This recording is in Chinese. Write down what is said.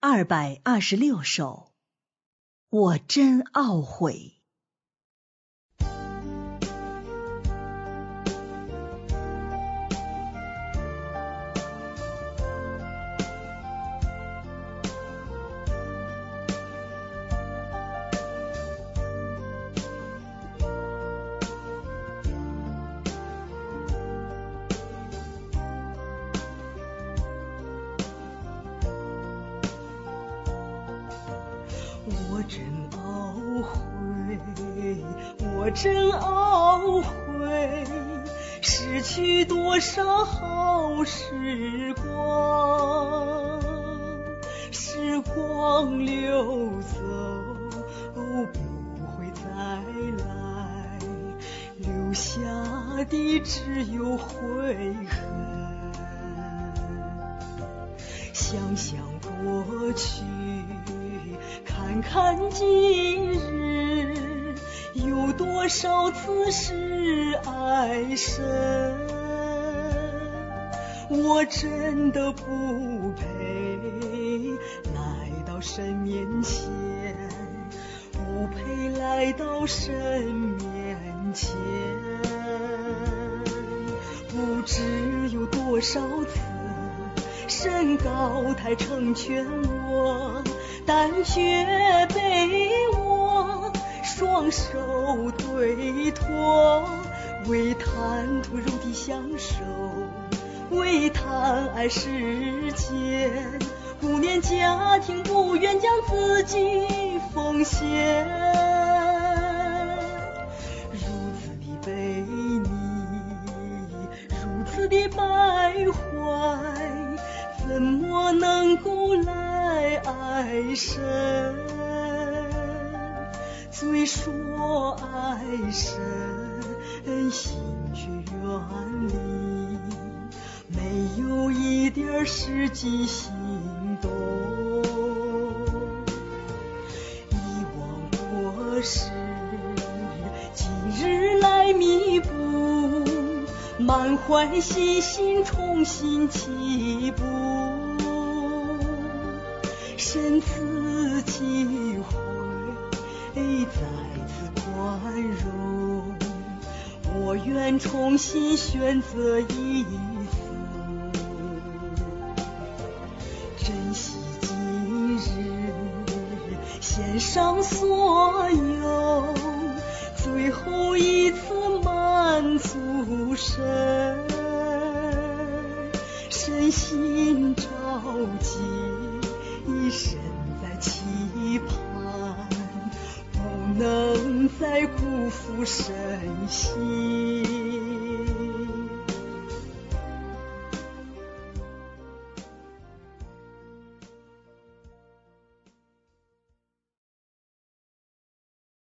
二百二十六首，我真懊悔。我真懊悔，我真懊悔，失去多少好时光，时光流走，不会再来，留下的只有悔恨。想想过去。看今日，有多少次是爱深？我真的不配来到神面前，不配来到神面前。不知有多少次，神高台成全我。但却被我双手推脱，为贪图肉体享受，为贪爱世间，顾念家庭，不愿将自己奉献。如此的背逆，如此的败坏，古来？爱神，虽说爱神，心却远离，没有一点实际行动。遗忘过时，今日来弥补，满怀信心重新起步。神赐机会，再次宽容，我愿重新选择一次，珍惜今日，献上所有，最后一次满足神，身心着急。一生在期盼，不能再辜负身心。